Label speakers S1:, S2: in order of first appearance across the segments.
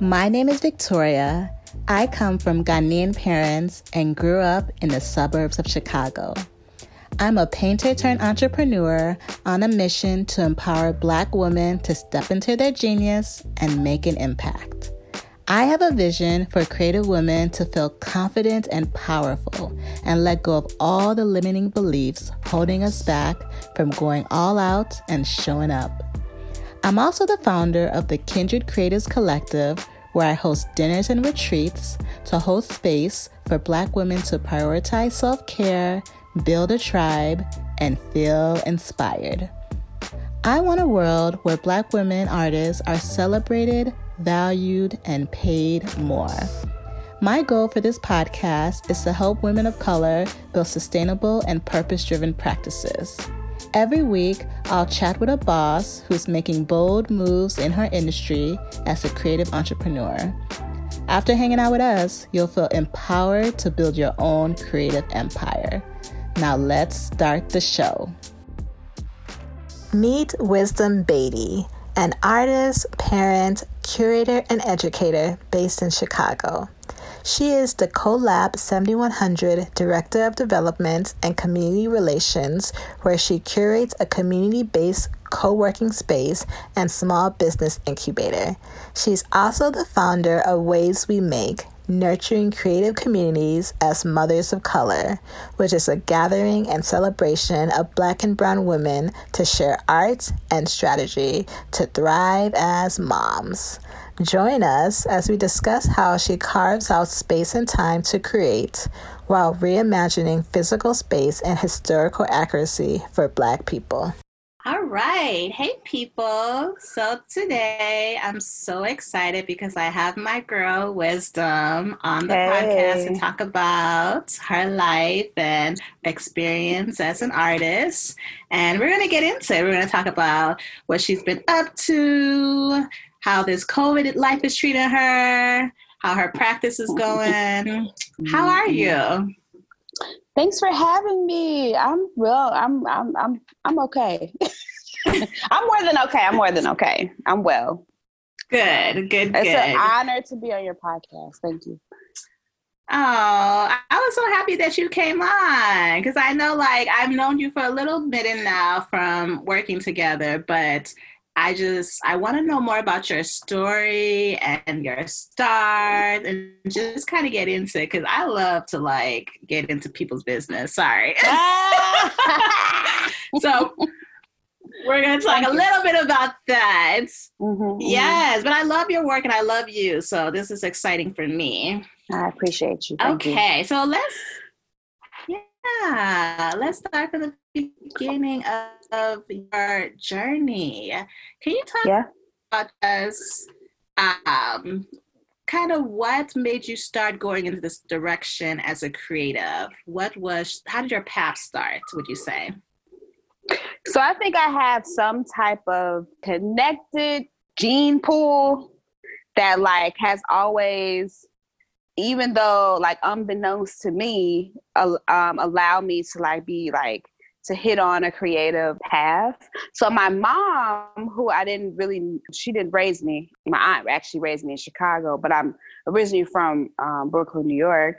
S1: My name is Victoria. I come from Ghanaian parents and grew up in the suburbs of Chicago. I'm a painter turned entrepreneur on a mission to empower Black women to step into their genius and make an impact. I have a vision for creative women to feel confident and powerful and let go of all the limiting beliefs holding us back from going all out and showing up. I'm also the founder of the Kindred Creatives Collective, where I host dinners and retreats to host space for Black women to prioritize self care, build a tribe, and feel inspired. I want a world where Black women artists are celebrated, valued, and paid more. My goal for this podcast is to help women of color build sustainable and purpose driven practices. Every week, I'll chat with a boss who's making bold moves in her industry as a creative entrepreneur. After hanging out with us, you'll feel empowered to build your own creative empire. Now, let's start the show. Meet Wisdom Beatty, an artist, parent, curator, and educator based in Chicago. She is the CoLab 7100 Director of Development and Community Relations, where she curates a community based co working space and small business incubator. She's also the founder of Waves We Make, Nurturing Creative Communities as Mothers of Color, which is a gathering and celebration of Black and Brown women to share art and strategy to thrive as moms. Join us as we discuss how she carves out space and time to create while reimagining physical space and historical accuracy for Black people. All right. Hey, people. So today I'm so excited because I have my girl Wisdom on the hey. podcast to talk about her life and experience as an artist. And we're going to get into it. We're going to talk about what she's been up to, how this COVID life is treating her, how her practice is going. how are mm-hmm. you?
S2: Thanks for having me. I'm well. I'm I'm I'm I'm okay. I'm more than okay. I'm more than okay. I'm well.
S1: Good, good,
S2: it's
S1: good.
S2: an honor to be on your podcast. Thank you.
S1: Oh, I was so happy that you came on because I know, like, I've known you for a little bit now from working together, but I just I want to know more about your story and your start and just kind of get into it because I love to like get into people's business. Sorry. so we're going to talk a little bit about that. Mm-hmm, mm-hmm, yes, but I love your work and I love you. So this is exciting for me.
S2: I appreciate you.
S1: Thank okay, you. so let's yeah, let's start from the beginning of, of your journey. Can you talk yeah. about us? Um, kind of what made you start going into this direction as a creative? What was? How did your path start? Would you say?
S2: So I think I have some type of connected gene pool that like has always even though like unbeknownst to me um, allow me to like be like to hit on a creative path. So my mom who i didn't really she didn't raise me my aunt actually raised me in chicago but i'm originally from um, brooklyn new york.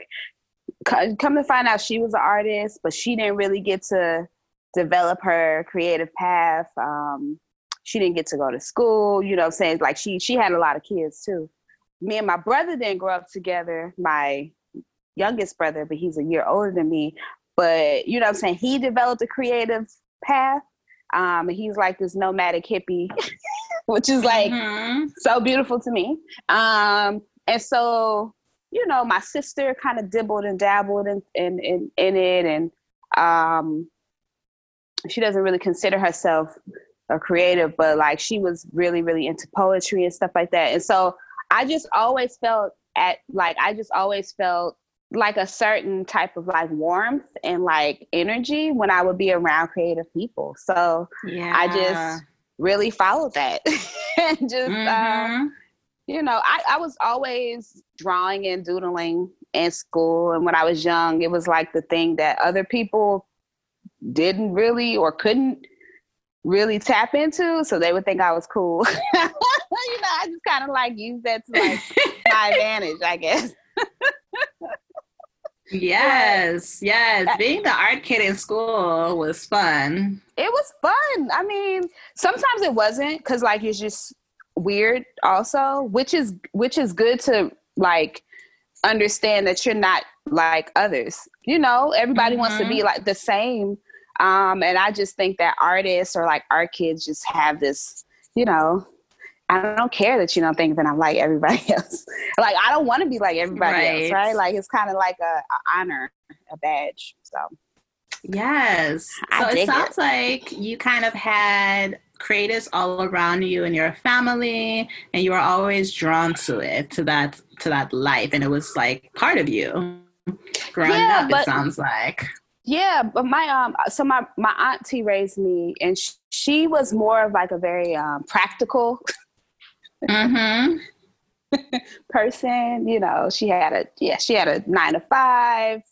S2: Come to find out she was an artist but she didn't really get to develop her creative path. Um, she didn't get to go to school you know i'm saying? Like she she had a lot of kids too me and my brother didn't grow up together. My youngest brother, but he's a year older than me. But you know what I'm saying? He developed a creative path. Um, and he's like this nomadic hippie, which is like mm-hmm. so beautiful to me. Um, and so, you know, my sister kind of dibbled and dabbled in, in, in, in it. And um, she doesn't really consider herself a creative, but like she was really, really into poetry and stuff like that. And so I just always felt at like I just always felt like a certain type of like warmth and like energy when I would be around creative people. So yeah. I just really followed that and just uh, mm-hmm. uh, you know I, I was always drawing and doodling in school and when I was young it was like the thing that other people didn't really or couldn't really tap into so they would think I was cool. you know, I just kind of like use that to like my advantage, I guess.
S1: yes, yes. Being the art kid in school was fun.
S2: It was fun. I mean, sometimes it wasn't because like it's just weird also, which is which is good to like understand that you're not like others. You know, everybody mm-hmm. wants to be mm-hmm. like the same. Um, and I just think that artists or like art kids just have this, you know, I don't care that you don't think that I'm like everybody else. like I don't want to be like everybody right. else, right? Like it's kind of like a, a, honor, a badge. So
S1: yes. So it sounds it. like you kind of had creatives all around you and your family, and you were always drawn to it, to that, to that life, and it was like part of you growing yeah, up. But, it sounds like.
S2: Yeah, but my um, so my my auntie raised me, and she, she was more of like a very um, practical mm-hmm. person. You know, she had a yeah, she had a nine to five,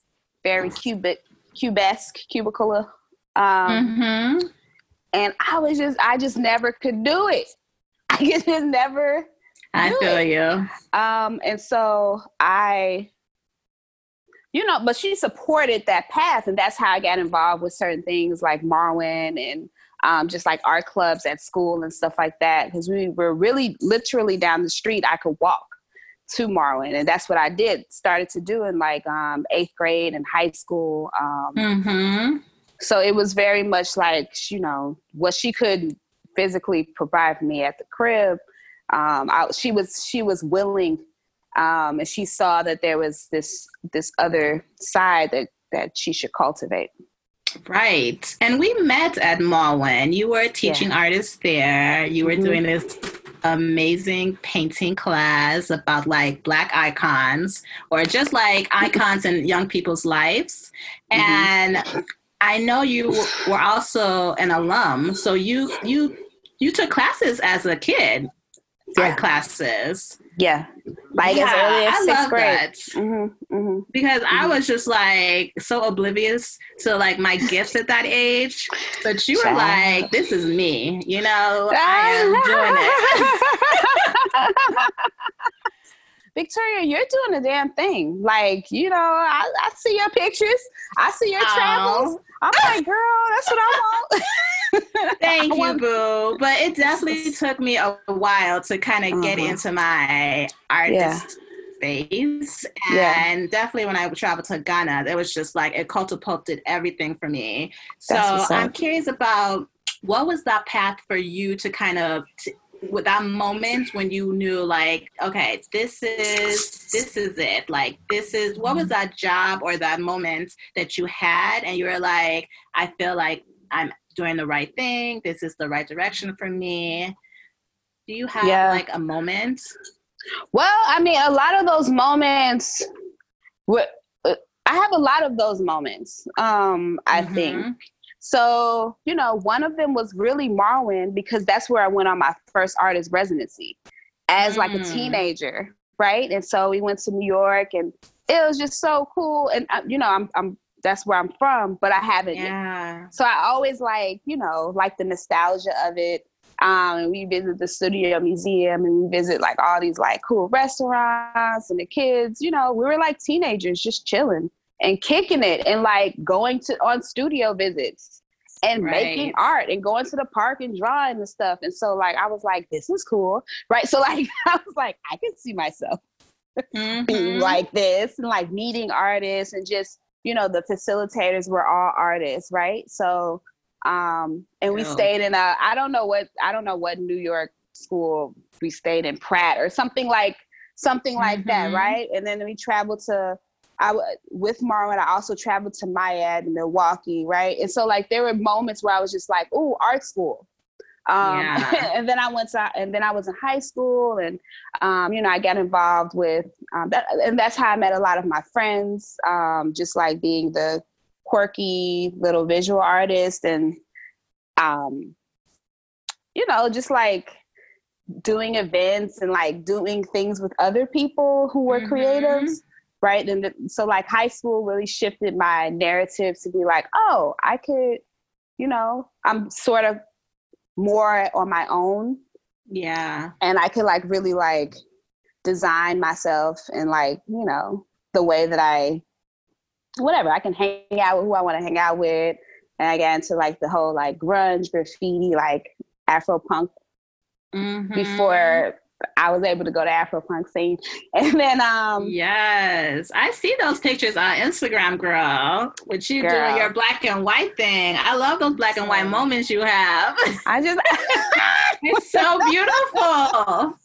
S2: very cubic, cubesque, cubicle. Um, mm-hmm. And I was just, I just never could do it. I just never.
S1: I feel it. you.
S2: Um, and so I, you know, but she supported that path, and that's how I got involved with certain things like Marwen and um, just like art clubs at school and stuff like that. Because we were really literally down the street. I could walk to Marwen, and that's what I did. Started to do in like um, eighth grade and high school. Um, mm-hmm. So it was very much like you know what she could physically provide for me at the crib. Um, I, she was she was willing, um, and she saw that there was this this other side that that she should cultivate.
S1: Right. And we met at Marwen. You were a teaching yeah. artist there. You were mm-hmm. doing this amazing painting class about like black icons or just like icons in young people's lives. Mm-hmm. And I know you were also an alum. So you you you took classes as a kid. Yeah. Art classes.
S2: Yeah. Like yeah, as early as I sixth grade. Mm-hmm,
S1: mm-hmm, because mm-hmm. I was just like so oblivious to like my gifts at that age. But you were like, this is me, you know, I
S2: am doing it. Victoria, you're doing a damn thing. Like, you know, I, I see your pictures, I see your travels. I'm like, girl, that's what I want.
S1: Thank you, boo. But it definitely took me a while to kind of uh-huh. get into my artist yeah. space. And yeah. definitely when I traveled to Ghana, it was just like it catapulted everything for me. That's So I'm curious about what was that path for you to kind of t- with that moment when you knew like okay this is this is it like this is what was that job or that moment that you had and you were like i feel like i'm doing the right thing. This is the right direction for me. Do you have yeah. like a moment?
S2: Well, I mean, a lot of those moments, uh, I have a lot of those moments, um, I mm-hmm. think. So, you know, one of them was really Marwen because that's where I went on my first artist residency as mm. like a mm. teenager, right? And so we went to New York and it was just so cool. And, uh, you know, I'm, I'm that's where I'm from, but I haven't. Yeah. Yet. So I always like, you know, like the nostalgia of it. Um, and we visit the studio museum and we visit like all these like cool restaurants and the kids, you know, we were like teenagers just chilling and kicking it and like going to on studio visits and right. making art and going to the park and drawing and stuff. And so like I was like, this is cool. Right. So like I was like, I can see myself mm-hmm. being like this and like meeting artists and just you know, the facilitators were all artists, right? So, um, and we stayed in a, I don't know what, I don't know what New York school we stayed in Pratt or something like, something like mm-hmm. that, right? And then we traveled to, I with Marwen, I also traveled to MIAD in Milwaukee, right? And so like there were moments where I was just like, "Oh, art school," Um, yeah. and then I went to, and then I was in high school, and um, you know, I got involved with um, that, and that's how I met a lot of my friends. Um, just like being the quirky little visual artist, and um, you know, just like doing events and like doing things with other people who were mm-hmm. creatives right and the, so like high school really shifted my narrative to be like oh i could you know i'm sort of more on my own
S1: Yeah.
S2: And I could like really like design myself and like, you know, the way that I whatever, I can hang out with who I want to hang out with. And I got into like the whole like grunge, graffiti, like Afro punk mm-hmm. before I was able to go to Afro punk scene. And then um
S1: Yes. I see those pictures on Instagram, girl. With you girl. doing your black and white thing. I love those black and white moments you have.
S2: I just
S1: It's so beautiful.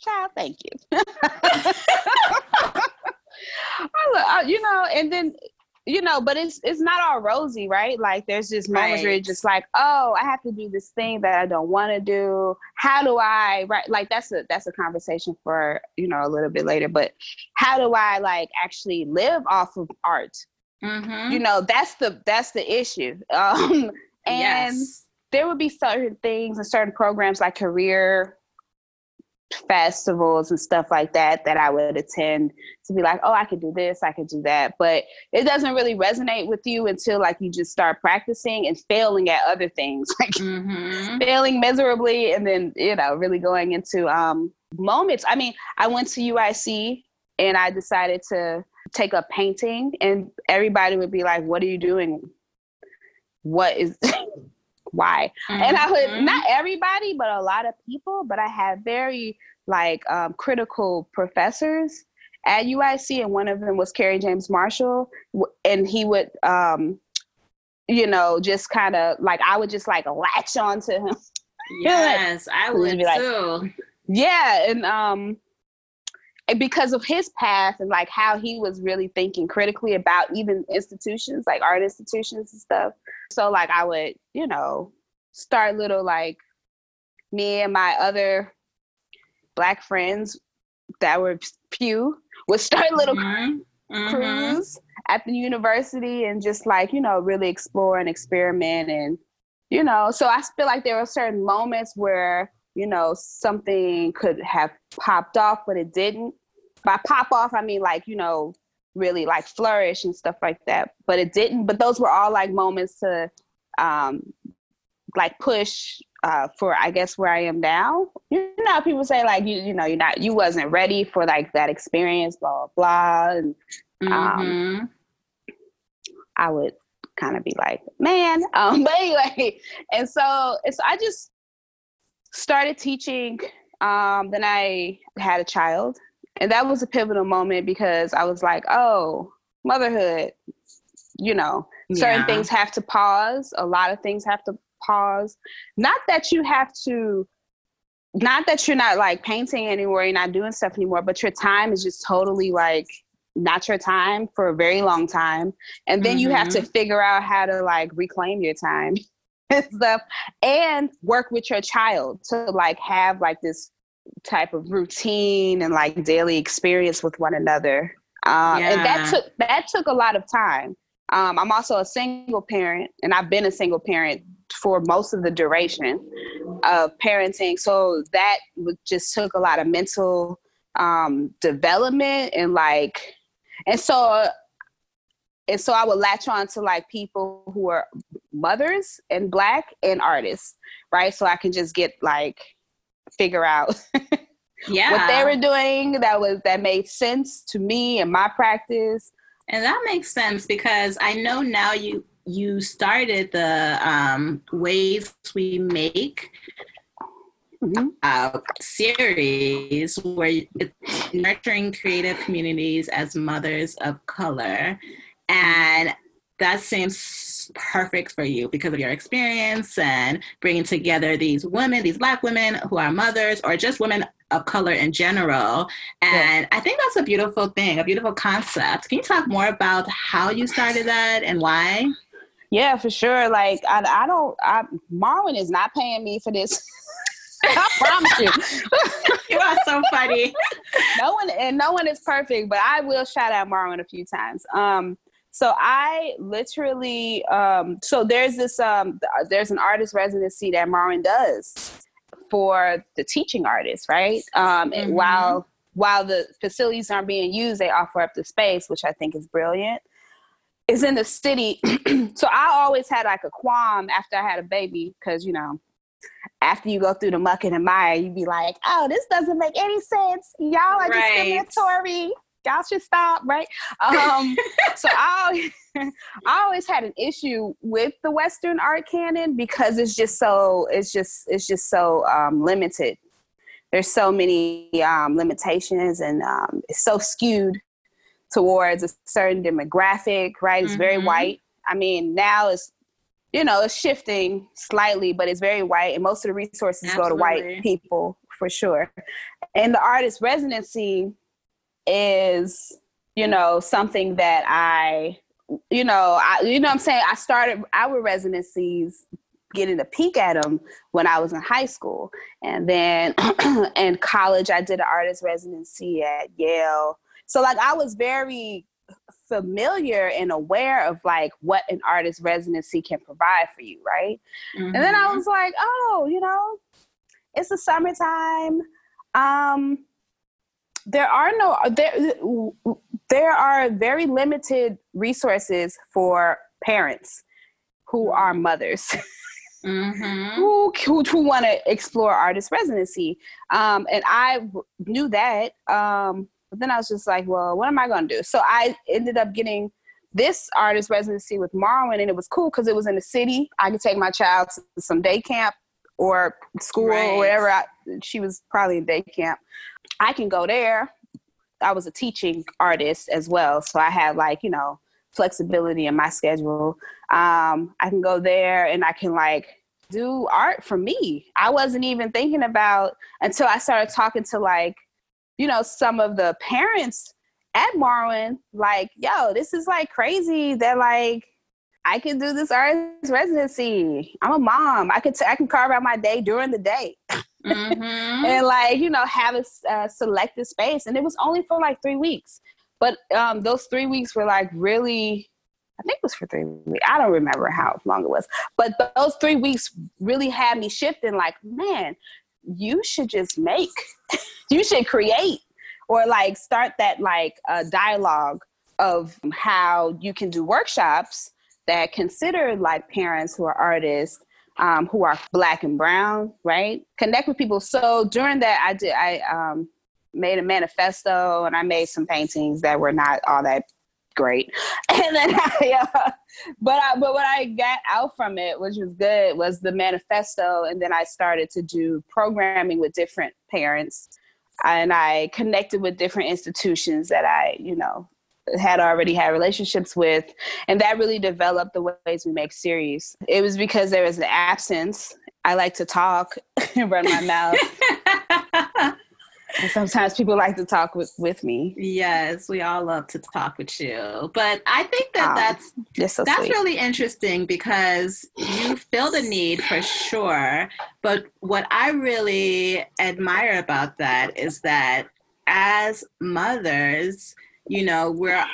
S2: Child, thank you. I, you know, and then you know, but it's it's not all rosy, right? Like there's just moments right. where you're just like, oh, I have to do this thing that I don't want to do. How do I right? Like that's a that's a conversation for you know a little bit later. But how do I like actually live off of art? Mm-hmm. You know, that's the that's the issue. Um, and yes. there would be certain things and certain programs like career festivals and stuff like that that I would attend to be like, oh, I could do this, I could do that. But it doesn't really resonate with you until like you just start practicing and failing at other things, like mm-hmm. failing miserably and then, you know, really going into um, moments. I mean, I went to UIC and I decided to take up painting and everybody would be like, what are you doing? What is why. Mm-hmm. And I would mm-hmm. not everybody, but a lot of people, but I had very like um, critical professors at UIC, and one of them was Kerry James Marshall, and he would, um, you know, just kind of like I would just like latch on to him.
S1: Yes, I would be like, too.
S2: Yeah, and um, because of his path and like how he was really thinking critically about even institutions like art institutions and stuff so like I would, you know, start little like me and my other black friends that were few would start little mm-hmm. mm-hmm. crews at the university and just like, you know, really explore and experiment and you know, so I feel like there were certain moments where, you know, something could have popped off, but it didn't. By pop off, I mean like, you know, really like flourish and stuff like that. But it didn't. But those were all like moments to um like push uh for I guess where I am now. You know, people say like you you know you're not you wasn't ready for like that experience, blah blah blah. And um mm-hmm. I would kind of be like, man. Um, but anyway, and so and so I just started teaching. Um, then I had a child and that was a pivotal moment because I was like, oh, motherhood, you know, certain yeah. things have to pause. A lot of things have to pause. Not that you have to, not that you're not like painting anymore, you're not doing stuff anymore, but your time is just totally like not your time for a very long time. And then mm-hmm. you have to mm-hmm. figure out how to like reclaim your time and stuff and work with your child to like have like this type of routine and like daily experience with one another. Um, yeah. And that took that took a lot of time. Um, I'm also a single parent, and I've been a single parent for most of the duration of parenting. So that just took a lot of mental um, development and like, and so and so I would latch on to like people who are mothers and black and artists, right? So I can just get like figure out yeah what they were doing that was that made sense to me and my practice.
S1: And that makes sense because i know now you you started the um, ways we make mm-hmm. uh, series where it's nurturing creative communities as mothers of color. And that seems perfect for you because of your experience and bringing together these women, these Black women who are mothers or just women of color in general. And yeah. I think that's a beautiful thing, a beautiful concept. Can you talk more about how you started that and why?
S2: Yeah, for sure. Like, I, I don't, I, Marwen is not paying me for this. I promise
S1: you. you are so funny.
S2: no one and no one is perfect, but I will shout out Marwen a few times. Um, so I literally, um, so there's this, um, there's an artist residency that Marwen does for the teaching artists, right? Um, mm-hmm. while while the facilities aren't being used, they offer up the space, which I think is brilliant. Is in the city, so I always had like a qualm after I had a baby because you know after you go through the muck and the mire, you'd be like, oh, this doesn't make any sense. Y'all are right. discriminatory. Y'all should stop, right? Um, so I, I always had an issue with the Western art canon because it's just so it's just it's just so um, limited. There's so many um, limitations and um, it's so skewed towards a certain demographic, right? It's mm-hmm. very white. I mean, now it's you know, it's shifting slightly, but it's very white, and most of the resources Absolutely. go to white people for sure. And the artist residency is, you know, something that I, you know, I, you know, I'm saying I started our residencies getting a peek at them when I was in high school, and then in college I did an artist residency at Yale. So like I was very familiar and aware of like what an artist residency can provide for you, right? Mm-hmm. And then I mm-hmm. was like, oh, you know, it's the summertime. Um, there are no there there are very limited resources for parents who are mothers. Mm-hmm. who who, who want to explore artist residency um, and i knew that um, but then I was just like, well, what am I going to do? So I ended up getting this artist residency with Marwen, and it was cool because it was in the city. I could take my child to some day camp or school right. or whatever. I, she was probably in day camp. I can go there. I was a teaching artist as well, so I had like you know flexibility in my schedule. Um, I can go there and I can like do art for me. I wasn't even thinking about until I started talking to like you know, some of the parents at Marwen, like, yo, this is like crazy that like I can do this artist residency. I'm a mom. I can t- I can carve out my day during the day, mm-hmm. and like you know have a, a selected space. And it was only for like three weeks, but um, those three weeks were like really. I think it was for three weeks. I don't remember how long it was, but those three weeks really had me shifting. Like, man, you should just make you should create or like start that like uh, dialogue of how you can do workshops that consider like parents who are artists um, who are black and brown right? Connect with people. So during that i did i um, made a manifesto and i made some paintings that were not all that great. And then I, uh, but I, but what i got out from it which was good was the manifesto. And then i started to do programming with different parents. And I connected with different institutions that I, you know, had already had relationships with, and that really developed the ways we make series. It was because there was an absence. I like to talk and run my mouth. And sometimes people like to talk with, with me.
S1: Yes, we all love to talk with you. But I think that um, that's so that's really interesting because you feel the need for sure. But what I really admire about that is that as mothers, you know, we're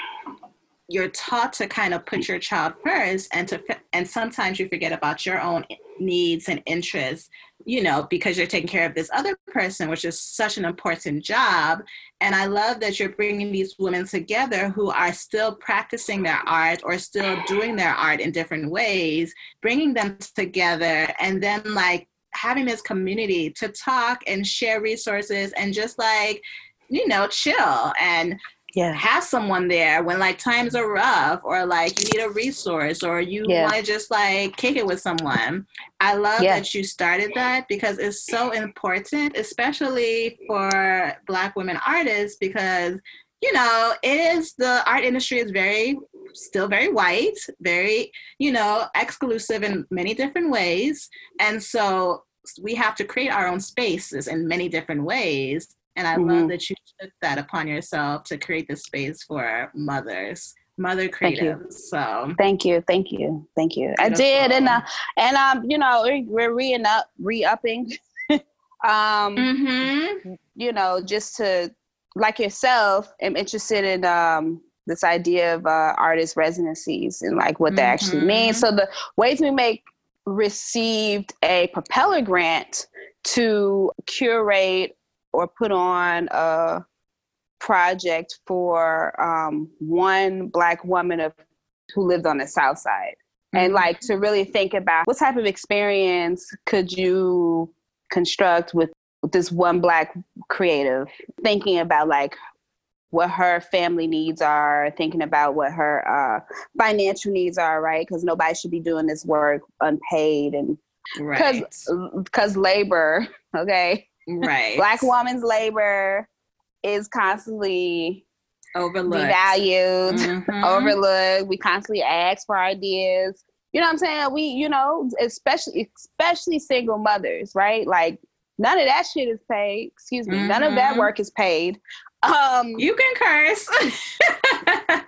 S1: you're taught to kind of put your child first and to and sometimes you forget about your own needs and interests you know, because you're taking care of this other person, which is such an important job. And I love that you're bringing these women together who are still practicing their art or still doing their art in different ways, bringing them together and then like having this community to talk and share resources and just like, you know, chill and yeah. have someone there when like times are rough or like you need a resource or you yeah. want to just like kick it with someone. I love yeah. that you started that because it's so important, especially for Black women artists, because you know it is the art industry is very still very white, very you know exclusive in many different ways, and so we have to create our own spaces in many different ways and I mm-hmm. love that you took that upon yourself to create this space for mothers mother creative so
S2: thank you thank you thank you Beautiful. i did and uh, and um you know we're re up re-upping um mm-hmm. you know just to like yourself am interested in um this idea of uh, artist residencies and like what mm-hmm. that actually means so the ways we make received a propeller grant to curate or put on a project for um, one black woman of who lived on the south side mm-hmm. and like to really think about what type of experience could you construct with, this one black creative, thinking about like what her family needs are, thinking about what her uh, financial needs are, right? Because nobody should be doing this work unpaid and because right. because labor, okay,
S1: right?
S2: Black woman's labor is constantly
S1: overlooked,
S2: devalued, mm-hmm. overlooked. We constantly ask for ideas. You know what I'm saying? We, you know, especially especially single mothers, right? Like none of that shit is paid. Excuse me, mm-hmm. none of that mm-hmm. work is paid.
S1: Um, you can curse.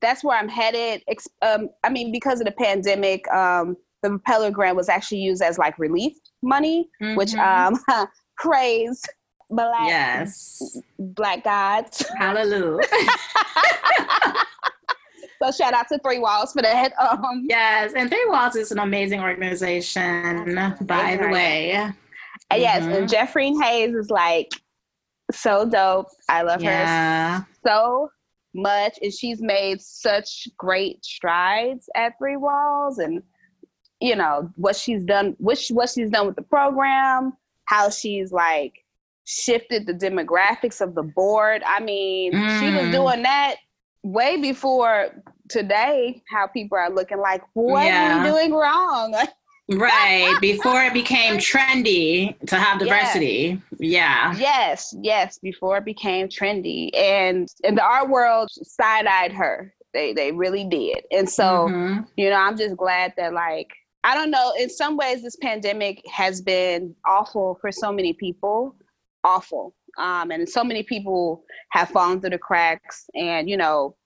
S2: that's where I'm headed. Um, I mean, because of the pandemic, um, the Propeller Grant was actually used as like relief money, mm-hmm. which um, praise black
S1: yes
S2: black gods.
S1: Hallelujah.
S2: so shout out to Three Walls for that.
S1: Um, yes, and Three Walls is an amazing organization, by the way.
S2: And yes, mm-hmm. and Jeffreen Hayes is like so dope. I love yeah. her so much, and she's made such great strides at Three Walls, and you know what she's done, which what she's done with the program, how she's like shifted the demographics of the board. I mean, mm. she was mm. doing that way before today. How people are looking like, what yeah. are we doing wrong?
S1: right before it became trendy to have diversity yes. yeah
S2: yes yes before it became trendy and in the art world side-eyed her they they really did and so mm-hmm. you know i'm just glad that like i don't know in some ways this pandemic has been awful for so many people awful um and so many people have fallen through the cracks and you know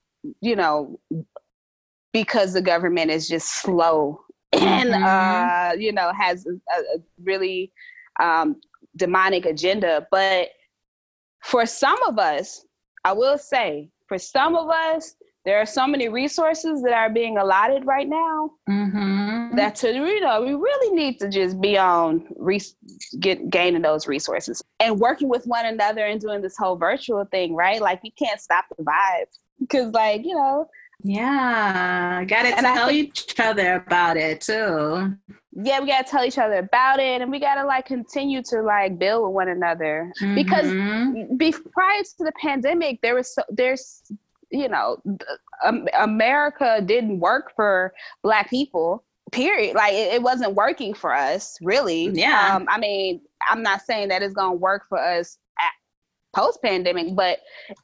S2: you know because the government is just slow and mm-hmm. uh, you know has a, a really um, demonic agenda. But for some of us, I will say, for some of us, there are so many resources that are being allotted right now mm-hmm. that to you know we really need to just be on re- get gaining those resources and working with one another and doing this whole virtual thing right like you can't stop the vibes because like you know
S1: yeah, gotta and tell each other about it too.
S2: Yeah, we gotta tell each other about it, and we gotta like continue to like build with one another mm-hmm. because be, prior to the pandemic, there was so, there's you know um, America didn't work for Black people. Period. Like it, it wasn't working for us, really.
S1: Yeah.
S2: Um, I mean, I'm not saying that it's gonna work for us post pandemic, but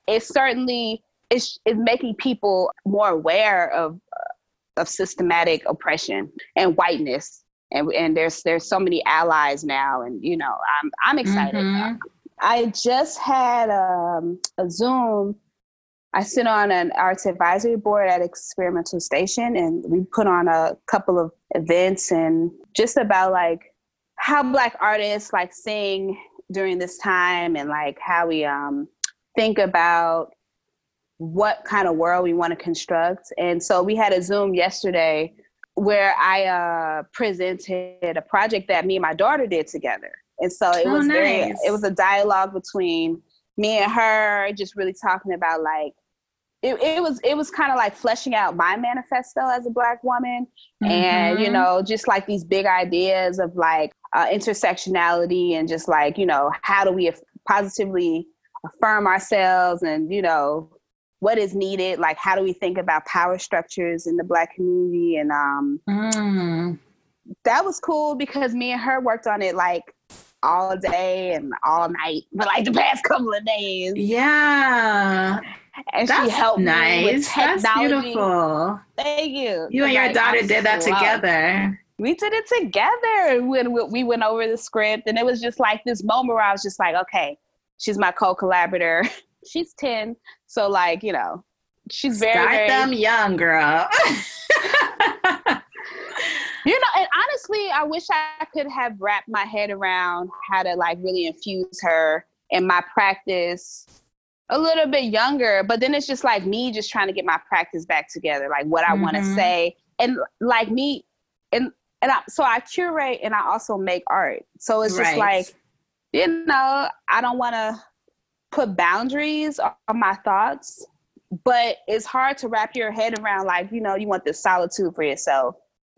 S2: it certainly is is making people more aware of uh, of systematic oppression and whiteness and and there's there's so many allies now and you know i'm i'm excited mm-hmm. i just had um, a zoom i sit on an arts advisory board at experimental station and we put on a couple of events and just about like how black artists like sing during this time and like how we um think about what kind of world we want to construct. And so we had a Zoom yesterday where I uh, presented a project that me and my daughter did together. And so it oh, was nice. very, it was a dialogue between me and her, just really talking about like, it, it was it was kind of like fleshing out my manifesto as a black woman mm-hmm. and you mm-hmm. know just like these big ideas of like uh, intersectionality and just like you know how do we positively affirm ourselves and you know what is needed like how do we think about power structures in the black community and um mm. that was cool because me and her worked on it like all day and all night for like the past couple of days
S1: yeah
S2: and That's she helped nice. me with technology. That's
S1: beautiful.
S2: Thank you.
S1: You and your like, daughter did that together.
S2: We did it together when we went over the script, and it was just like this moment where I was just like, okay, she's my co-collaborator. she's 10 so like you know she's very
S1: start
S2: very,
S1: them young girl
S2: you know and honestly i wish i could have wrapped my head around how to like really infuse her in my practice a little bit younger but then it's just like me just trying to get my practice back together like what i mm-hmm. want to say and like me and and I, so i curate and i also make art so it's just right. like you know i don't want to put boundaries on my thoughts, but it's hard to wrap your head around like, you know, you want this solitude for yourself.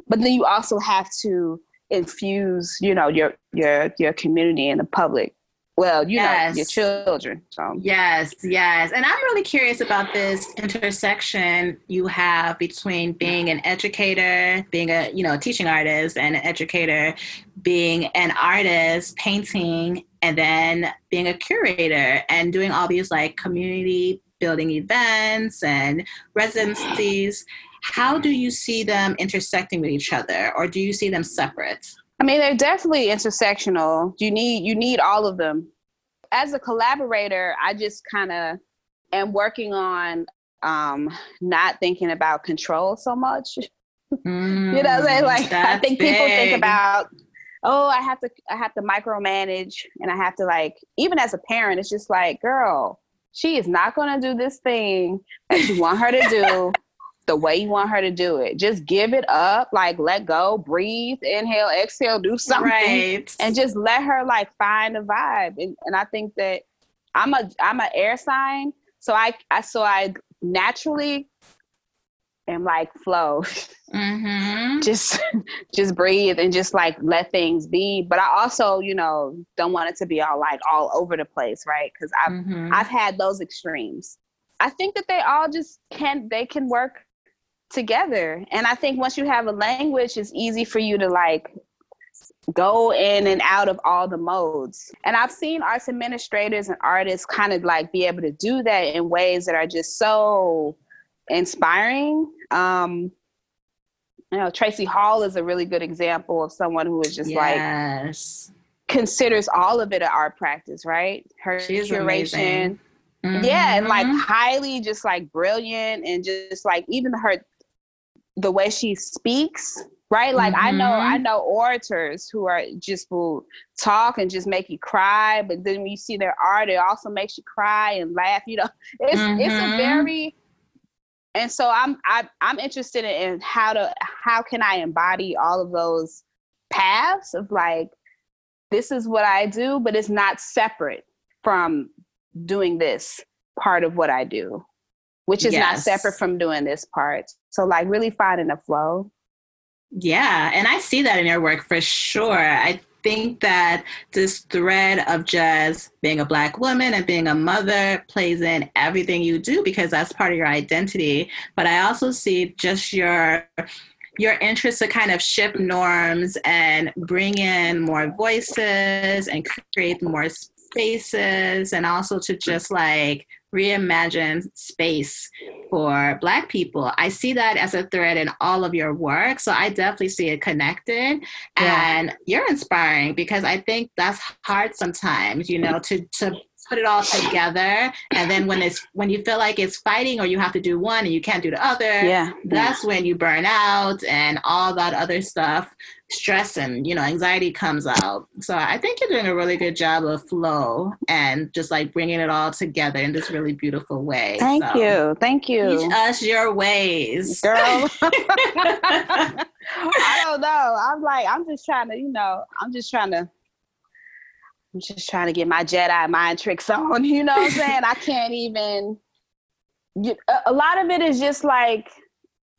S2: But then you also have to infuse, you know, your your your community and the public well, you yes. know, your children. So
S1: yes, yes, and I'm really curious about this intersection you have between being an educator, being a you know teaching artist, and an educator, being an artist, painting, and then being a curator and doing all these like community building events and residencies. How do you see them intersecting with each other, or do you see them separate?
S2: I mean, they're definitely intersectional. You need you need all of them. As a collaborator, I just kind of am working on um, not thinking about control so much. Mm, you know, I'm like I think big. people think about, oh, I have to I have to micromanage, and I have to like even as a parent, it's just like, girl, she is not going to do this thing that you want her to do the way you want her to do it. Just give it up, like let go, breathe, inhale, exhale, do something, right. and just let her like find a vibe. And, and I think that I'm a I'm an air sign, so I, I so I naturally am like flow. Mm-hmm. just just breathe and just like let things be. But I also, you know, don't want it to be all like all over the place, right? Because I've mm-hmm. I've had those extremes. I think that they all just can they can work together. And I think once you have a language, it's easy for you to like go in and out of all the modes. And I've seen arts administrators and artists kind of like be able to do that in ways that are just so inspiring. Um, you know, Tracie Hall is a really good example of someone who is just yes. like considers all of it an art practice, right? Her She's curation. Mm-hmm. Yeah, and like mm-hmm. highly just like brilliant and just like even her the way she speaks right like mm-hmm. i know i mm-hmm. know orators who are just will talk and just make you cry but then when you see their art it also makes you cry and laugh you know it's mm-hmm. it's a mm-hmm. very and so i'm I, am i am interested in how to how can i embody all of those paths of like this is what i do but it's not separate from doing this part of what i do which is yes. not separate from doing this part. So like really finding a flow.
S1: Yeah, and I see that in your work for sure. I think that this thread of just being a black woman and being a mother plays in everything you do because that's part of your identity. But I also see just your your interest to kind of shift norms and bring in more voices and create more spaces and also to just like reimagine space for Black people. I see that as a thread in all of your work. So I definitely see it connected. Yeah. And you're inspiring because I think that's hard sometimes, you know, to, to put it all together and then when it's when you feel like it's fighting or you have to do one and you can't do the other yeah. that's when you burn out and all that other stuff stress and you know anxiety comes out. So i think you're doing a really good job of flow and just like bringing it all together in this really beautiful way
S2: thank so, you. Thank you.
S1: Teach us your ways.
S2: Girl. I don't know. I'm like i'm just trying to you know i'm just trying to I'm just trying to get my Jedi mind tricks on. You know what I'm saying? I can't even. a lot of it is just like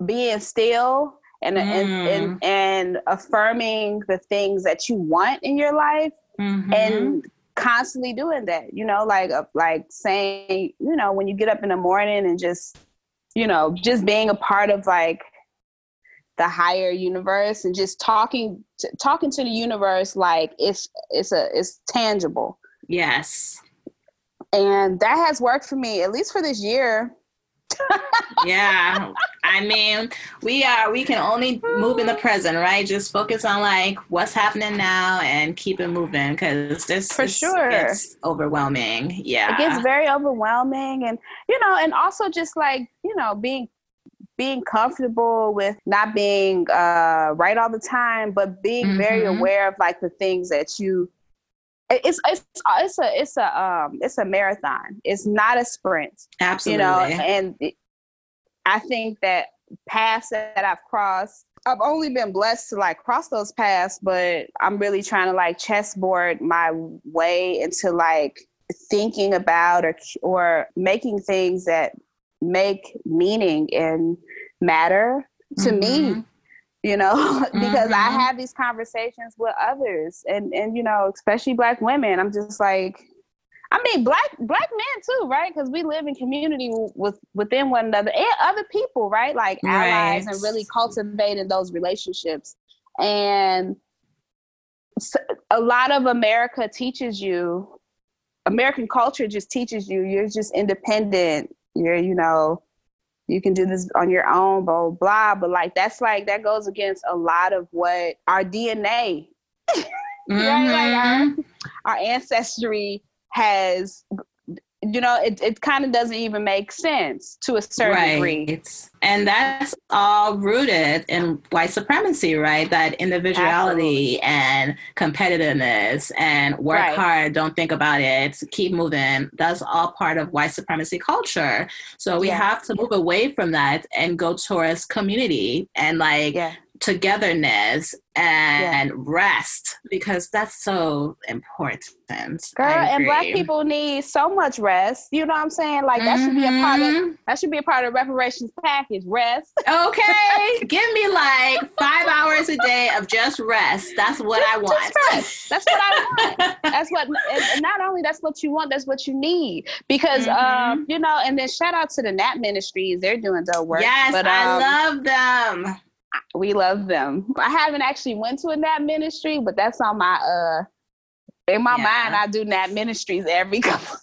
S2: being still and, mm. and, and and affirming the things that you want in your life, mm-hmm. and constantly doing that. You know, like uh, like saying, you know, when you get up in the morning and just, you know, just being a part of like the higher universe and just talking to, talking to the universe like it's it's a it's tangible.
S1: Yes.
S2: And that has worked for me at least for this year.
S1: Yeah. I mean we are we can only move in the present right? Just focus on like what's happening now and keep it moving because this
S2: for sure.
S1: it's overwhelming. Yeah.
S2: It gets very overwhelming and you know and also just like you know being being comfortable with not being uh, right all the time, but being mm-hmm. very aware of like the things that you. It's it's it's a it's a um it's a marathon. It's not a sprint.
S1: Absolutely.
S2: You know, and I think that paths that I've crossed, I've only been blessed to like cross those paths, but I'm really trying to like chessboard my way into like thinking about or or making things that make meaning and matter to mm-hmm. me you know, because mm-hmm. I have these conversations with others and, and, you know, especially black women. I'm just like, I mean, black black men too, right? Because we live in community with within one another and other people, right? Like right. allies, and really cultivating those relationships. And a lot of America teaches you, American culture just teaches you, you're just independent. You're, you know, you can do this on your own, blah, blah, But like, that's like, that goes against a lot of what our DNA, mm-hmm. right? Like our, mm-hmm. our ancestry has you know, it, it kind of doesn't even make sense to a certain right. degree.
S1: And that's all rooted in white supremacy, right? That individuality Absolutely. and competitiveness and work right. hard, don't think about it, keep moving. That's all part of white supremacy culture. So we yeah. have to move away from that and go towards community and like yeah togetherness and yeah. rest because that's so important.
S2: Girl, and black people need so much rest. You know what I'm saying? Like that mm-hmm. should be a part of mm-hmm. that should be a part of reparations package. Rest.
S1: Okay. Give me like five hours a day of just rest. That's what just, I want.
S2: That's what I want. that's what and not only that's what you want, that's what you need. Because mm-hmm. um, you know, and then shout out to the Nap Ministries. They're doing dope work.
S1: Yes,
S2: but,
S1: um, I love them
S2: we love them. I haven't actually went to a nap ministry, but that's on my uh in my yeah. mind. I do nap ministries every couple.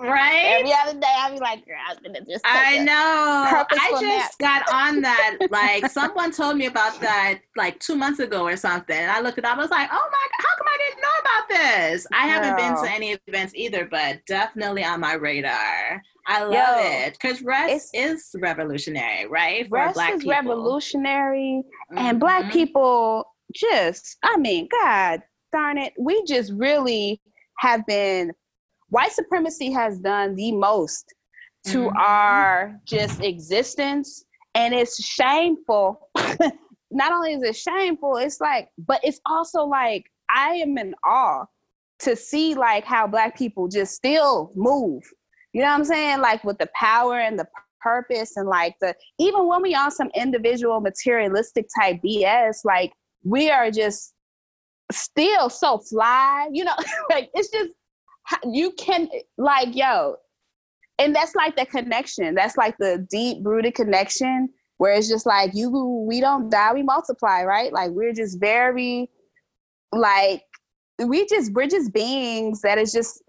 S1: Right.
S2: Every other day, I'll be like, girl, I'm gonna just.
S1: I know. I just nap. got on that. Like, someone told me about that like two months ago or something. I looked at it up. I was like, oh my, come I didn't know about this? I haven't been to any events either, but definitely on my radar. I love Yo, it because rest is revolutionary, right?
S2: For rest black is people. revolutionary, mm-hmm. and black mm-hmm. people just, I mean, God darn it, we just really have been. White supremacy has done the most to mm-hmm. our just existence, and it's shameful. Not only is it shameful, it's like, but it's also like I am in awe to see like how black people just still move you know what I'm saying? Like with the power and the purpose and like the even when we on some individual materialistic type BS, like we are just still so fly. You know, like it's just you can like yo, and that's like the connection. That's like the deep rooted connection where it's just like you we don't die, we multiply, right? Like we're just very like we just we're just beings that is just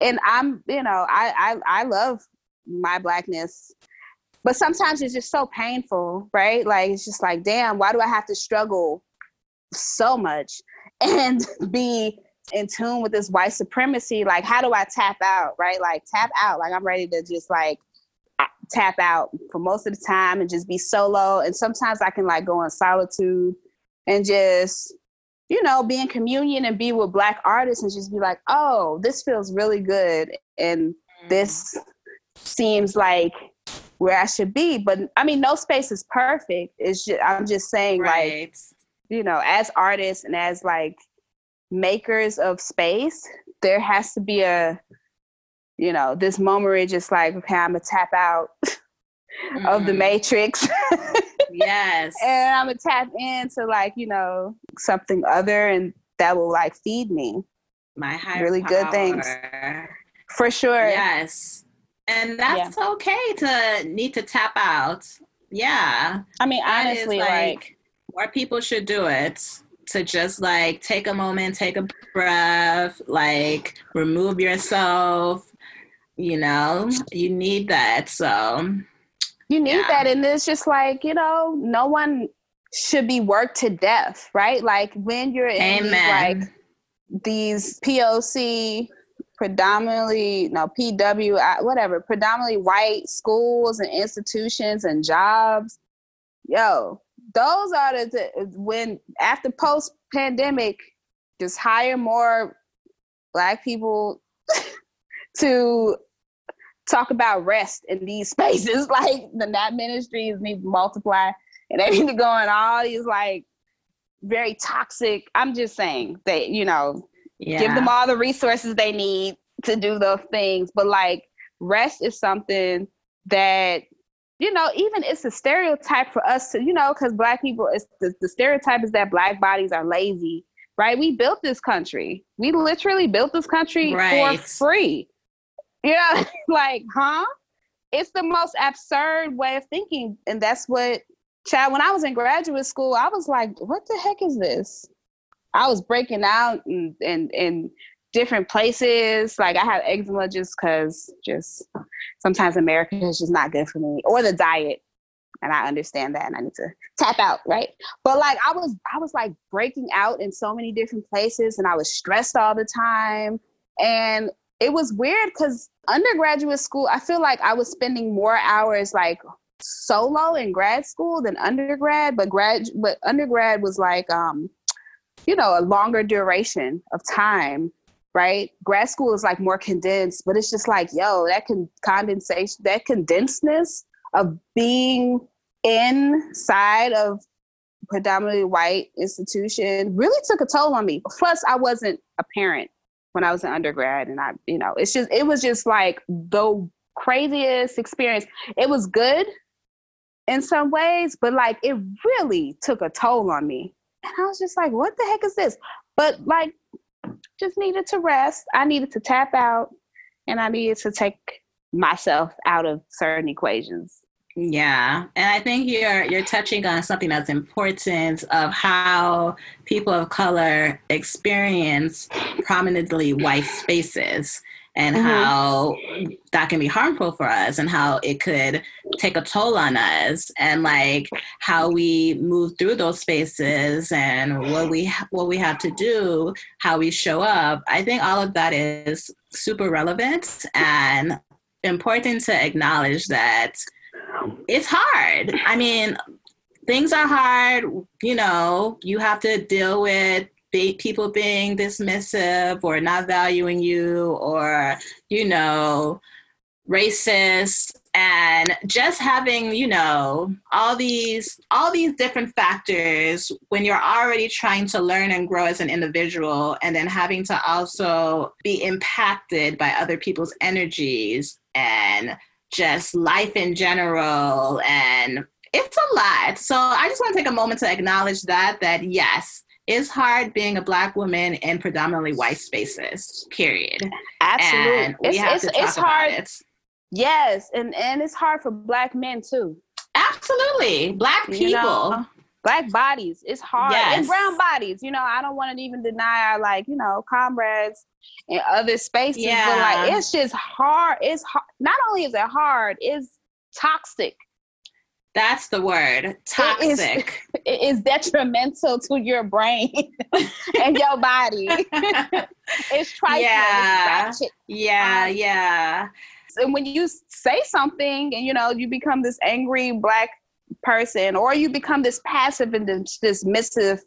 S2: and I'm, you know, I, I, I love my blackness, but sometimes it's just so painful, right? Like, it's just like, damn, why do I have to struggle so much and be in tune with this white supremacy? Like, how do I tap out, right? Like, tap out. Like, I'm ready to just like tap out for most of the time and just be solo. And sometimes I can like go in solitude and just you know, be in communion and be with black artists and just be like, oh, this feels really good. And this seems like where I should be. But I mean, no space is perfect. It's just, I'm just saying, right. like, you know, as artists and as like makers of space, there has to be a, you know, this moment where it's just like, okay, I'm gonna tap out mm. of the mm. matrix.
S1: yes.
S2: And I'm gonna tap into like, you know, something other and that will like feed me.
S1: My higher
S2: really
S1: power.
S2: good things. For sure.
S1: Yes. And that's yeah. okay to need to tap out. Yeah.
S2: I mean, honestly, like, like
S1: more people should do it to just like take a moment, take a breath, like remove yourself. You know, you need that. So
S2: you need yeah. that. And it's just like, you know, no one should be worked to death, right? Like when you're in these, like these POC predominantly no PW whatever predominantly white schools and institutions and jobs yo those are the when after post pandemic just hire more black people to talk about rest in these spaces. Like the nap ministries need to multiply and they need to go in all these like very toxic. I'm just saying that, you know, yeah. give them all the resources they need to do those things. But like rest is something that, you know, even it's a stereotype for us to, you know, because black people, it's the, the stereotype is that black bodies are lazy, right? We built this country. We literally built this country right. for free. Yeah, like, huh? It's the most absurd way of thinking. And that's what, child, when I was in graduate school, I was like, what the heck is this? I was breaking out and, and, and different places. Like I had eczema just because just sometimes America is just not good for me or the diet. And I understand that and I need to tap out, right? But like I was I was like breaking out in so many different places and I was stressed all the time. And it was weird because undergraduate school, I feel like I was spending more hours like solo in grad school than undergrad, but grad but undergrad was like um, you know, a longer duration of time right? Grad school is like more condensed, but it's just like, yo, that con- condensation, that condensedness of being inside of predominantly white institution really took a toll on me. Plus, I wasn't a parent when I was an undergrad, and I, you know, it's just it was just like the craziest experience. It was good in some ways, but like it really took a toll on me. And I was just like, what the heck is this? But like just needed to rest. I needed to tap out and I needed to take myself out of certain equations.
S1: Yeah, and I think you're you're touching on something that's important of how people of color experience prominently white spaces and mm-hmm. how that can be harmful for us and how it could take a toll on us and like how we move through those spaces and what we what we have to do how we show up i think all of that is super relevant and important to acknowledge that it's hard. I mean things are hard you know you have to deal with people being dismissive or not valuing you or, you know, racist and just having you know all these all these different factors when you're already trying to learn and grow as an individual and then having to also be impacted by other people's energies and just life in general and it's a lot so i just want to take a moment to acknowledge that that yes it's hard being a black woman in predominantly white spaces. Period.
S2: Absolutely, and we it's, have it's, to talk it's hard. It. Yes, and and it's hard for black men too.
S1: Absolutely, black people. You know,
S2: black bodies. It's hard. Yes. And brown bodies. You know, I don't want to even deny our like, you know, comrades in other spaces. Yeah. But like it's just hard. It's hard. Not only is it hard, it's toxic.
S1: That's the word. Toxic.
S2: It is, it is detrimental to your brain and your body. it's trifling.
S1: Yeah. It's yeah. Um, yeah.
S2: And when you say something and you know you become this angry black person, or you become this passive and dismissive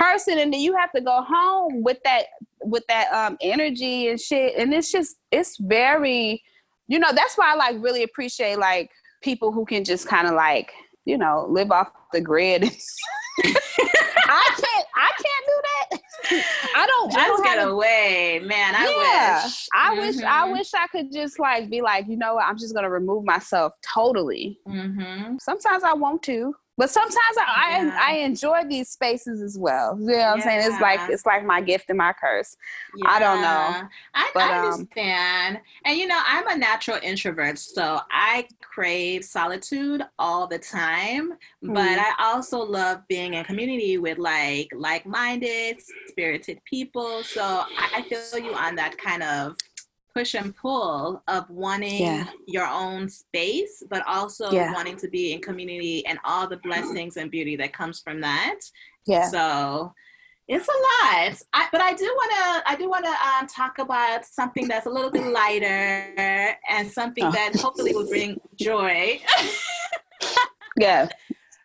S2: person, and then you have to go home with that with that um energy and shit. And it's just it's very, you know, that's why I like really appreciate like people who can just kind of like you know live off the grid. I can't. I can't do that. I don't.
S1: Just
S2: I don't
S1: get have away, man. I yeah, wish.
S2: I mm-hmm. wish. I mm-hmm. wish I could just like be like, you know what? I'm just gonna remove myself totally. Mm-hmm. Sometimes I want to. But sometimes I, yeah. I, I enjoy these spaces as well. You know what yeah. I'm saying? It's like it's like my gift and my curse. Yeah. I don't know.
S1: I, but, I um, understand. Um, and you know, I'm a natural introvert, so I crave solitude all the time. Mm-hmm. But I also love being in community with like like-minded, spirited people. So I feel you on that kind of push and pull of wanting yeah. your own space, but also yeah. wanting to be in community and all the blessings and beauty that comes from that. Yeah. So it's a lot, I, but I do want to. I do want to um, talk about something that's a little bit lighter and something oh. that hopefully will bring joy.
S2: yeah.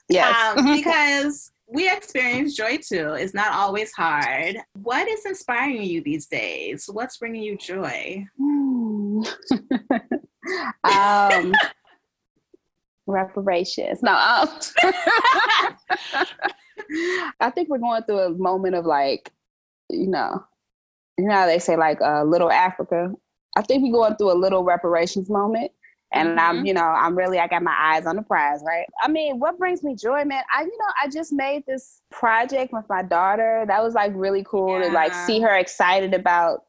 S2: Yes.
S1: Um, because we experience joy too. It's not always hard. What is inspiring you these days? What's bringing you joy?
S2: um, reparations. No, um, I think we're going through a moment of like, you know, you know they say like uh, little Africa. I think we're going through a little reparations moment, And mm-hmm. I'm, you know, I'm really, I got my eyes on the prize, right? I mean, what brings me joy, man? I, you know, I just made this project with my daughter. That was like really cool yeah. to like see her excited about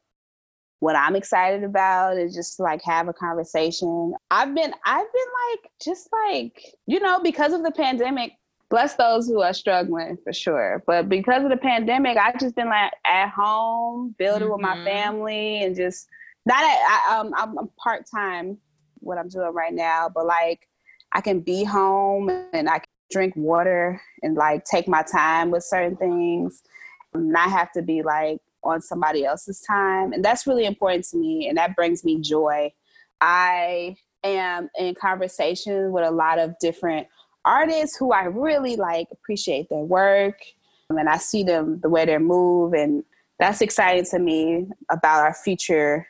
S2: what I'm excited about and just like have a conversation. I've been, I've been like, just like, you know, because of the pandemic, bless those who are struggling for sure. But because of the pandemic, I've just been like at home, building mm-hmm. with my mm-hmm. family and just not at, I, um, I'm part time what I'm doing right now, but like I can be home and I can drink water and like take my time with certain things, not have to be like on somebody else's time. And that's really important to me and that brings me joy. I am in conversation with a lot of different artists who I really like appreciate their work and I see them the way they move and that's exciting to me about our future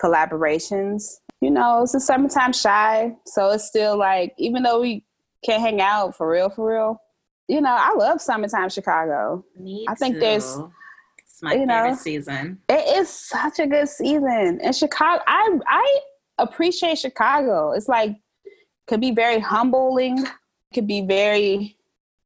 S2: collaborations you know, it's the summertime shy. So it's still like, even though we can't hang out for real, for real, you know, I love summertime Chicago.
S1: Me
S2: I think
S1: too.
S2: there's
S1: it's my you favorite know, season.
S2: It is such a good season. And Chicago I I appreciate Chicago. It's like could be very humbling, could be very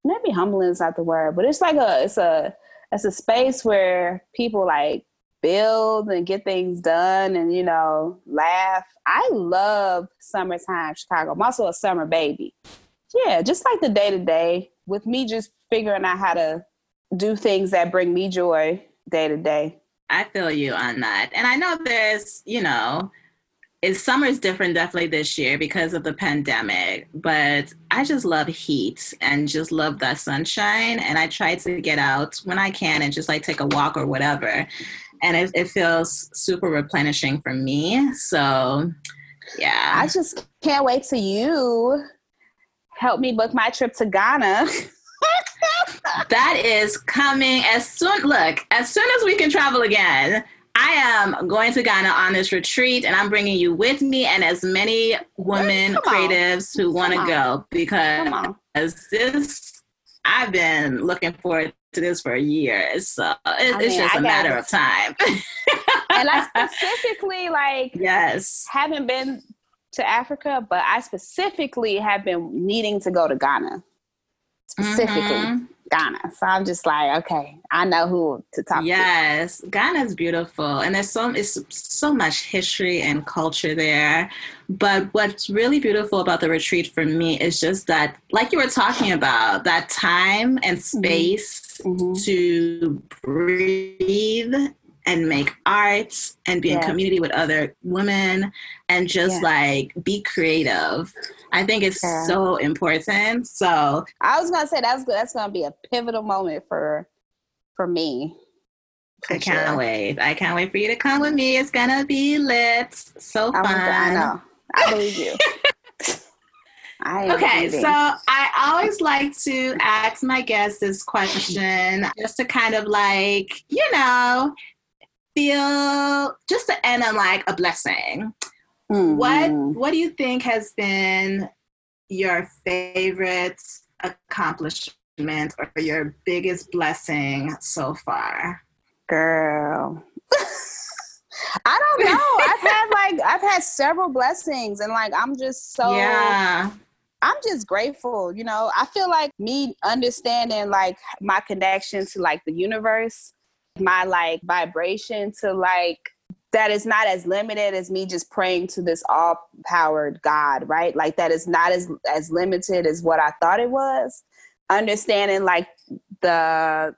S2: maybe humbling is not the word, but it's like a it's a it's a space where people like build and get things done and you know laugh. I love summertime chicago. I'm also a summer baby. Yeah just like the day to day with me just figuring out how to do things that bring me joy day to day.
S1: I feel you on that. And i know there's you know is summer's different definitely this year because of the pandemic but i just love heat and just love that sunshine. And i try to get out when i can and just like take a walk or whatever and it, it feels super replenishing for me. So, yeah.
S2: I just can't wait to you help me book my trip to Ghana.
S1: that is coming as soon look as soon as we can travel again i am going to ghana on this retreat and i'm bringing you with me and as many women creatives who want to go because as this i've been looking forward to this for years. So it, I mean, it's just I a matter of time.
S2: and I specifically like
S1: yes,
S2: haven't been to Africa, but I specifically have been needing to go to Ghana. Specifically. Mm-hmm. Ghana. So I'm just like, okay, I know who to talk
S1: yes, to. Yes, Ghana's beautiful, and there's so it's so much history and culture there. But what's really beautiful about the retreat for me is just that, like you were talking about, that time and mm-hmm. space mm-hmm. to breathe and make art and be yeah. in community with other women and just yeah. like be creative. I think it's yeah. so important. So
S2: I was gonna say that's that's gonna be a pivotal moment for for me.
S1: For I can't sure. wait. I can't wait for you to come with me. It's gonna be lit. So fun.
S2: I know. I believe you.
S1: okay, so I always like to ask my guests this question just to kind of like, you know, feel just to end on like a blessing. Mm-hmm. What what do you think has been your favorite accomplishment or your biggest blessing so far?
S2: Girl. I don't know. I've had like I've had several blessings and like I'm just so
S1: Yeah.
S2: I'm just grateful, you know. I feel like me understanding like my connection to like the universe my like vibration to like that is not as limited as me just praying to this all powered God, right? Like that is not as as limited as what I thought it was. Understanding like the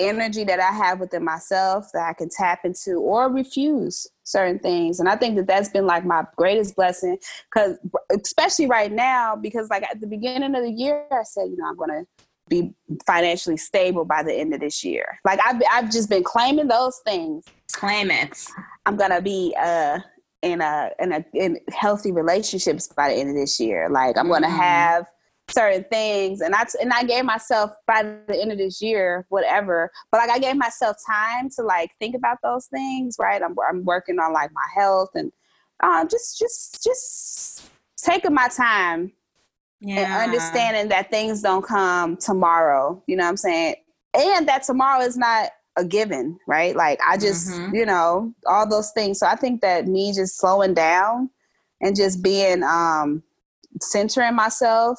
S2: energy that I have within myself that I can tap into or refuse certain things. And I think that that's been like my greatest blessing cuz especially right now because like at the beginning of the year I said, you know, I'm going to be financially stable by the end of this year. Like I've I've just been claiming those things.
S1: Claim it.
S2: I'm gonna be uh in a in a in healthy relationships by the end of this year. Like I'm gonna mm-hmm. have certain things and I and I gave myself by the end of this year whatever but like I gave myself time to like think about those things right I'm I'm working on like my health and uh, just just just taking my time yeah. and understanding that things don't come tomorrow. You know what I'm saying? And that tomorrow is not a given, right? Like I just, mm-hmm. you know, all those things. So I think that me just slowing down and just being um centering myself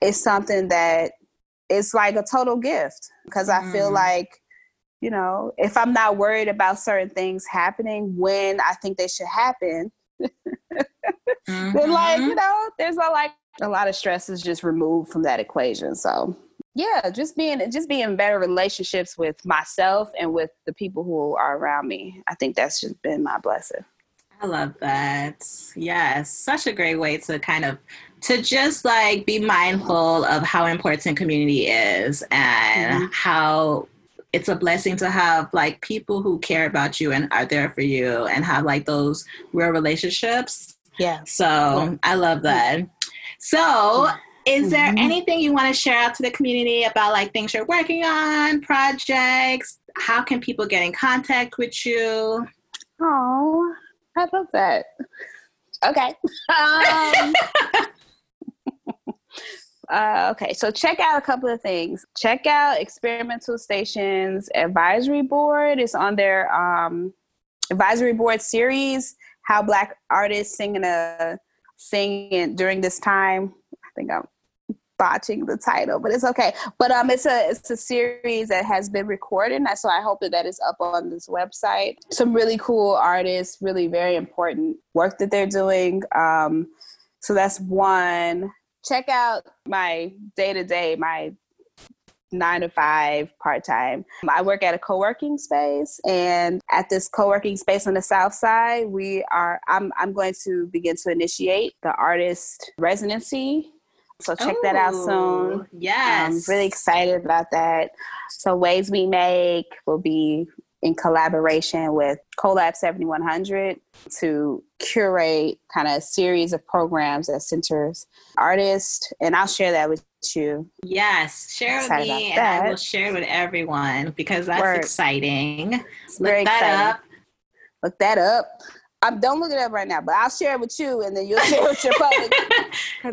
S2: is something that it's like a total gift because mm. I feel mm. like you know if I'm not worried about certain things happening when I think they should happen mm-hmm. then like you know there's a like a lot of stress is just removed from that equation so yeah just being just being better relationships with myself and with the people who are around me i think that's just been my blessing
S1: i love that yes such a great way to kind of to just like be mindful of how important community is and mm-hmm. how it's a blessing to have like people who care about you and are there for you and have like those real relationships
S2: yeah
S1: so yeah. i love that so is there mm-hmm. anything you want to share out to the community about like things you're working on, projects? How can people get in contact with you?
S2: Oh, I love that. Okay. Um, uh, okay, so check out a couple of things. Check out Experimental Stations Advisory Board. It's on their um, advisory board series. How Black artists sing in a sing during this time. I think I'm botching the title, but it's okay. But um, it's a it's a series that has been recorded, and so I hope that that is up on this website. Some really cool artists, really very important work that they're doing. Um, so that's one. Check out my day to day, my nine to five part time. I work at a co working space, and at this co working space on the south side, we are. I'm I'm going to begin to initiate the artist residency so check Ooh, that out soon.
S1: Yes.
S2: I'm really excited about that. So Ways We Make will be in collaboration with Collab 7100 to curate kind of a series of programs that centers artists. And I'll share that with you.
S1: Yes, share with me and I will share with everyone because that's Word. exciting. Look that exciting. up.
S2: Look that up. I'm don't look it up right now, but I'll share it with you, and then you'll share it with your public.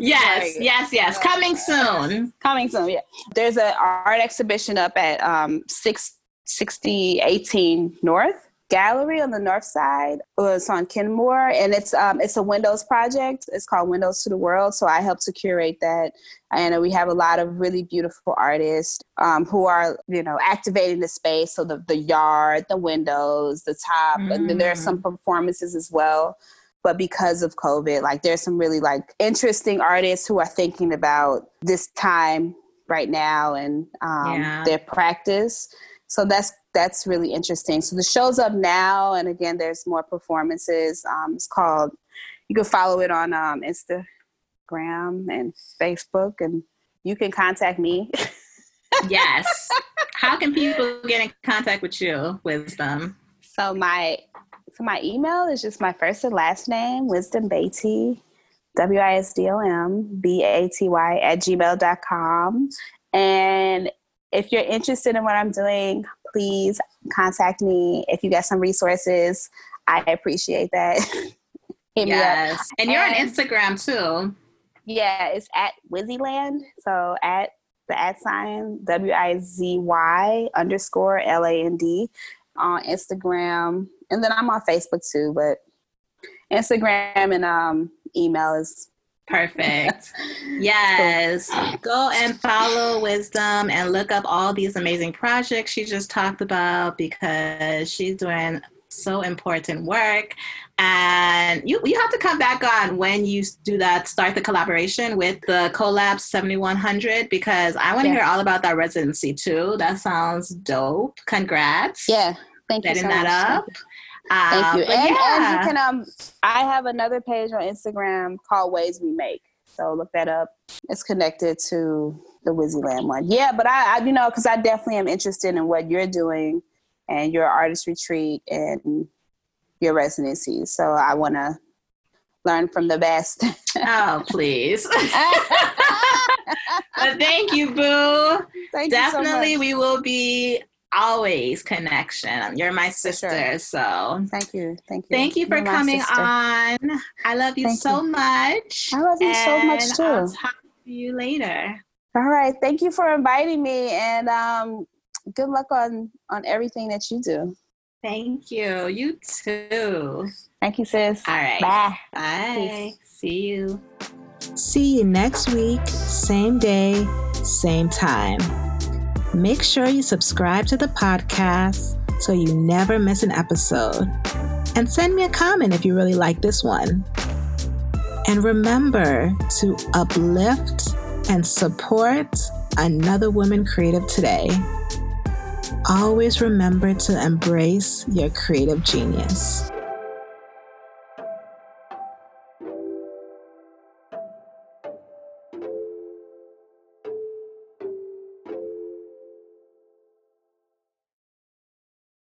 S1: yes, yes, yes. Coming soon.
S2: Coming soon. Yeah. There's an art exhibition up at um, six sixty eighteen North gallery on the north side. It's on Kenmore, and it's um, it's a Windows project. It's called Windows to the World. So I help to curate that, and we have a lot of really beautiful artists um, who are you know activating the space. So the the yard, the windows, the top, mm. and then there are some mm. performances as well. But because of COVID, like there's some really like interesting artists who are thinking about this time right now and um, yeah. their practice. So that's that's really interesting. So the show's up now, and again, there's more performances. Um, it's called. You can follow it on um, Instagram and Facebook, and you can contact me.
S1: yes. How can people get in contact with you, Wisdom?
S2: So my so my email is just my first and last name, Wisdom Baty, W I S D O M B A T Y at gmail.com. And if you're interested in what I'm doing, please contact me if you got some resources. I appreciate that.
S1: yes. And you're and, on Instagram too.
S2: Yeah, it's at Wizzyland. So at the at sign W I Z Y underscore L A N D on Instagram. And then I'm on Facebook too, but Instagram and um, email is
S1: Perfect. Yes. Go and follow Wisdom and look up all these amazing projects she just talked about because she's doing so important work. And you you have to come back on when you do that, start the collaboration with the Collab 7100 because I want to yeah. hear all about that residency too. That sounds dope. Congrats.
S2: Yeah. Thank
S1: Setting
S2: you.
S1: Setting so that up.
S2: Thank um, you. And, yeah. you can um I have another page on Instagram called Ways We Make. So look that up. It's connected to the Wizzyland one. Yeah, but I, I you know, because I definitely am interested in what you're doing and your artist retreat and your residencies. So I want to learn from the best.
S1: oh, please. thank you, Boo. Thank Definitely, you so we will be always connection. You're my sister. Sure. So
S2: thank you. Thank you.
S1: Thank you for You're coming on. I love you thank so you. much.
S2: I love you and so much too.
S1: I'll talk to you later.
S2: All right. Thank you for inviting me and um, good luck on on everything that you do.
S3: Thank you. You too.
S2: Thank you, sis.
S3: All right.
S2: Bye.
S3: Bye. Peace. See you.
S1: See you next week, same day, same time. Make sure you subscribe to the podcast so you never miss an episode. And send me a comment if you really like this one. And remember to uplift and support another woman creative today. Always remember to embrace your creative genius.